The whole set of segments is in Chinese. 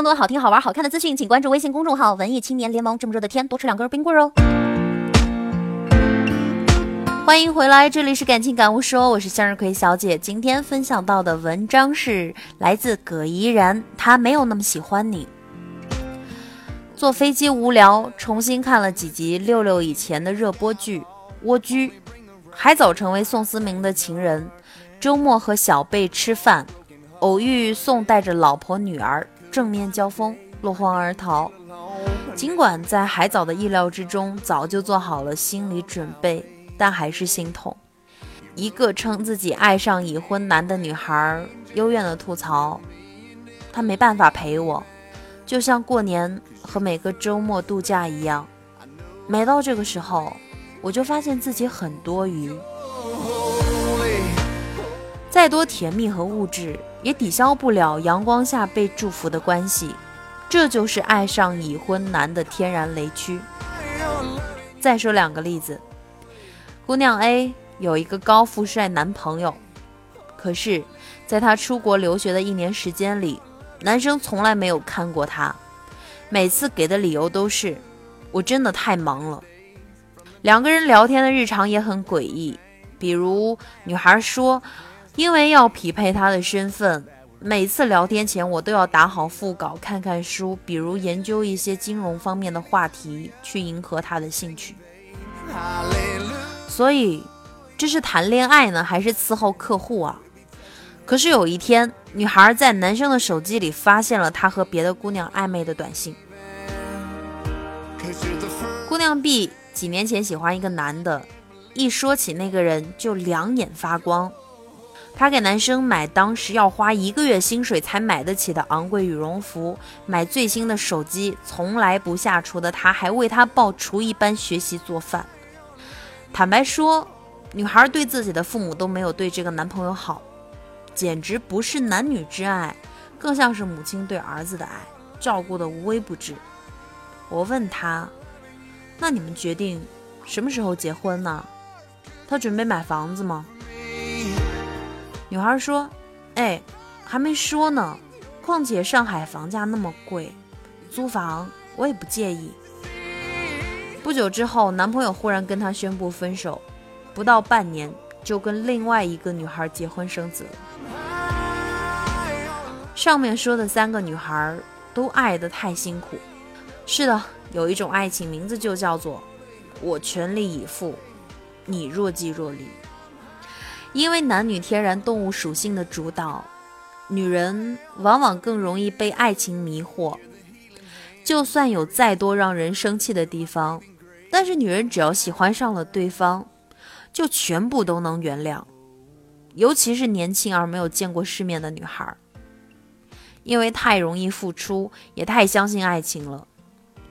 更多好听、好玩、好看的资讯，请关注微信公众号“文艺青年联盟”。这么热的天，多吃两根冰棍哦。欢迎回来，这里是感情感悟说，我是向日葵小姐。今天分享到的文章是来自葛怡然，他没有那么喜欢你。坐飞机无聊，重新看了几集六六以前的热播剧《蜗居》，海藻成为宋思明的情人，周末和小贝吃饭，偶遇宋带着老婆女儿。正面交锋，落荒而逃。尽管在海藻的意料之中，早就做好了心理准备，但还是心痛。一个称自己爱上已婚男的女孩，幽怨的吐槽：“他没办法陪我，就像过年和每个周末度假一样。每到这个时候，我就发现自己很多余。再多甜蜜和物质。”也抵消不了阳光下被祝福的关系，这就是爱上已婚男的天然雷区。再说两个例子，姑娘 A 有一个高富帅男朋友，可是，在她出国留学的一年时间里，男生从来没有看过她，每次给的理由都是“我真的太忙了”。两个人聊天的日常也很诡异，比如女孩说。因为要匹配他的身份，每次聊天前我都要打好副稿，看看书，比如研究一些金融方面的话题，去迎合他的兴趣。所以，这是谈恋爱呢，还是伺候客户啊？可是有一天，女孩在男生的手机里发现了他和别的姑娘暧昧的短信。姑娘 B 几年前喜欢一个男的，一说起那个人就两眼发光。她给男生买当时要花一个月薪水才买得起的昂贵羽绒服，买最新的手机，从来不下厨的她还为他报厨艺班学习做饭。坦白说，女孩对自己的父母都没有对这个男朋友好，简直不是男女之爱，更像是母亲对儿子的爱，照顾的无微不至。我问他：“那你们决定什么时候结婚呢？他准备买房子吗？”女孩说：“哎，还没说呢。况且上海房价那么贵，租房我也不介意。”不久之后，男朋友忽然跟她宣布分手，不到半年就跟另外一个女孩结婚生子。上面说的三个女孩都爱得太辛苦。是的，有一种爱情名字就叫做“我全力以赴，你若即若离”。因为男女天然动物属性的主导，女人往往更容易被爱情迷惑。就算有再多让人生气的地方，但是女人只要喜欢上了对方，就全部都能原谅。尤其是年轻而没有见过世面的女孩，因为太容易付出，也太相信爱情了，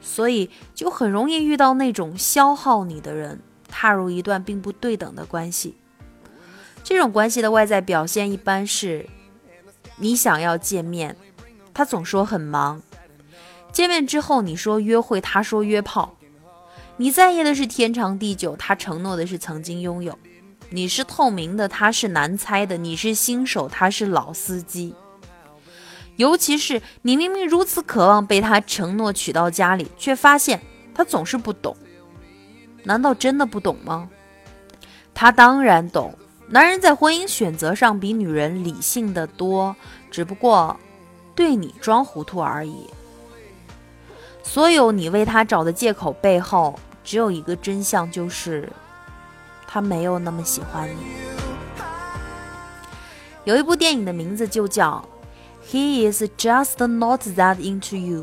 所以就很容易遇到那种消耗你的人，踏入一段并不对等的关系。这种关系的外在表现一般是，你想要见面，他总说很忙；见面之后，你说约会，他说约炮。你在意的是天长地久，他承诺的是曾经拥有。你是透明的，他是难猜的；你是新手，他是老司机。尤其是你明明如此渴望被他承诺娶到家里，却发现他总是不懂。难道真的不懂吗？他当然懂。男人在婚姻选择上比女人理性的多，只不过对你装糊涂而已。所有你为他找的借口背后，只有一个真相，就是他没有那么喜欢你。有一部电影的名字就叫《He Is Just Not That Into You》。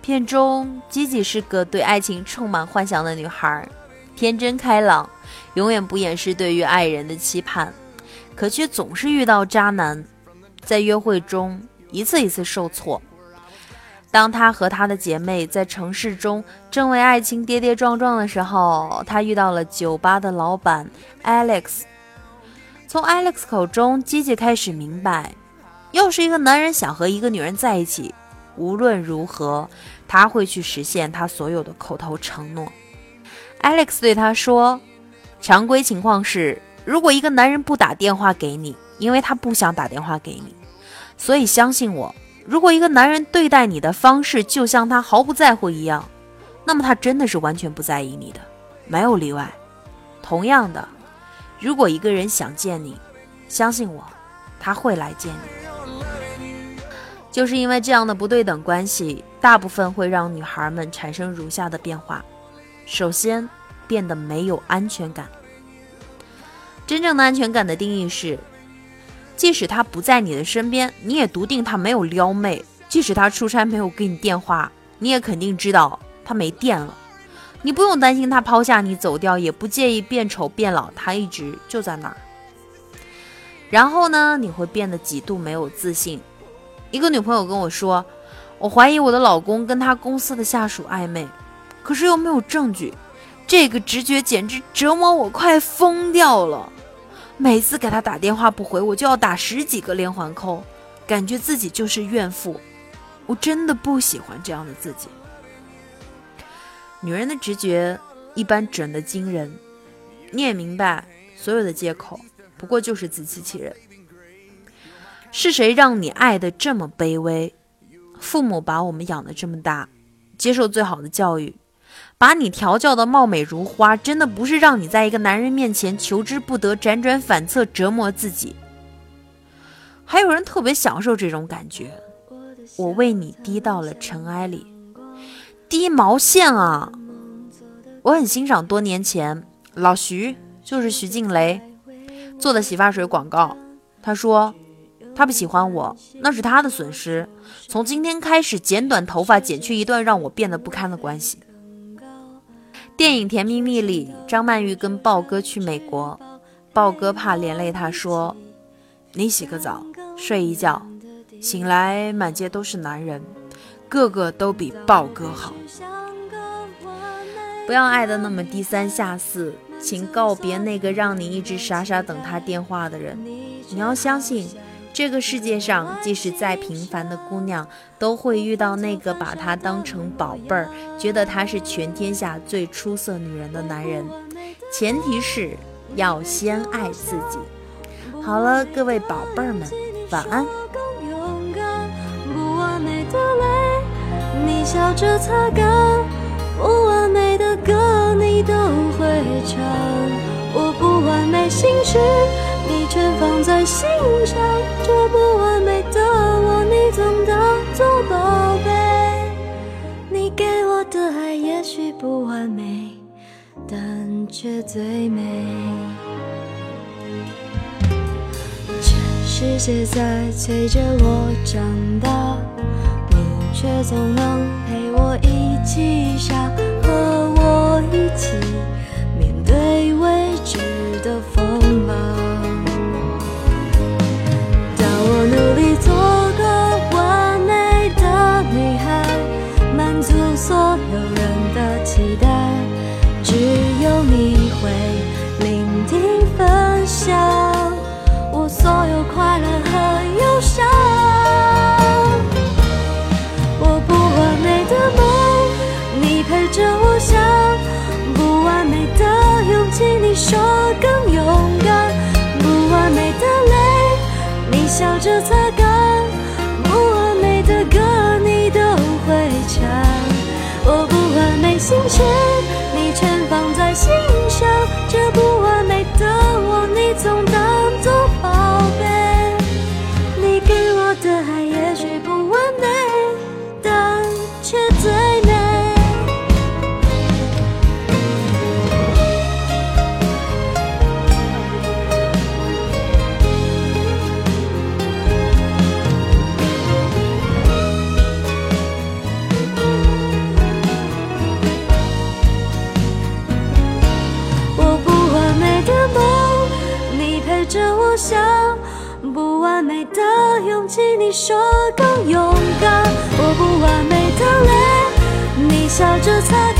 片中，吉吉是个对爱情充满幻想的女孩，天真开朗。永远不掩饰对于爱人的期盼，可却总是遇到渣男，在约会中一次一次受挫。当她和她的姐妹在城市中正为爱情跌跌撞撞的时候，她遇到了酒吧的老板 Alex。从 Alex 口中，吉吉开始明白，要是一个男人想和一个女人在一起，无论如何，他会去实现他所有的口头承诺。Alex 对他说。常规情况是，如果一个男人不打电话给你，因为他不想打电话给你，所以相信我，如果一个男人对待你的方式就像他毫不在乎一样，那么他真的是完全不在意你的，没有例外。同样的，如果一个人想见你，相信我，他会来见你。就是因为这样的不对等关系，大部分会让女孩们产生如下的变化：首先，变得没有安全感。真正的安全感的定义是。即使他不在你的身边，你也笃定他没有撩妹；即使他出差没有给你电话，你也肯定知道他没电了。你不用担心他抛下你走掉，也不介意变丑变老，他一直就在那儿。然后呢，你会变得极度没有自信。一个女朋友跟我说：“我怀疑我的老公跟他公司的下属暧昧，可是又没有证据，这个直觉简直折磨我快疯掉了。”每次给他打电话不回，我就要打十几个连环扣，感觉自己就是怨妇。我真的不喜欢这样的自己。女人的直觉一般准的惊人，你也明白，所有的借口不过就是自欺欺人。是谁让你爱的这么卑微？父母把我们养的这么大，接受最好的教育。把你调教的貌美如花，真的不是让你在一个男人面前求之不得、辗转反侧、折磨自己。还有人特别享受这种感觉。我为你低到了尘埃里，低毛线啊！我很欣赏多年前老徐，就是徐静蕾做的洗发水广告。他说他不喜欢我，那是他的损失。从今天开始，剪短头发，剪去一段让我变得不堪的关系。电影《甜蜜蜜》里，张曼玉跟豹哥去美国，豹哥怕连累她，说：“你洗个澡，睡一觉，醒来满街都是男人，个个都比豹哥好。不要爱的那么低三下四，请告别那个让你一直傻傻等他电话的人。你要相信。”这个世界上，即使再平凡的姑娘，都会遇到那个把她当成宝贝儿，觉得她是全天下最出色女人的男人。前提是要先爱自己。好了，各位宝贝儿们，晚安。你全放在心上，这不完美的我，你总当作宝贝。你给我的爱也许不完美，但却最美。全世界在催着我长大，你却总能陪我一起傻，和我一起说更勇敢，不完美的泪你笑着擦干，不完美的歌你都会唱。我不完美心事，你全放在心上。这不完美的着我想不完美的勇气你说更勇敢我不完美的泪你笑着擦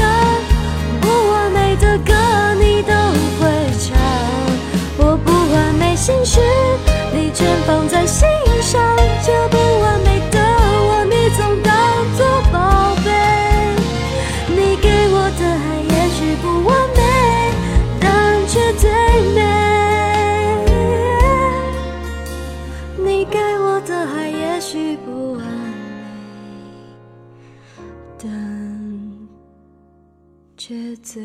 许不完美但却最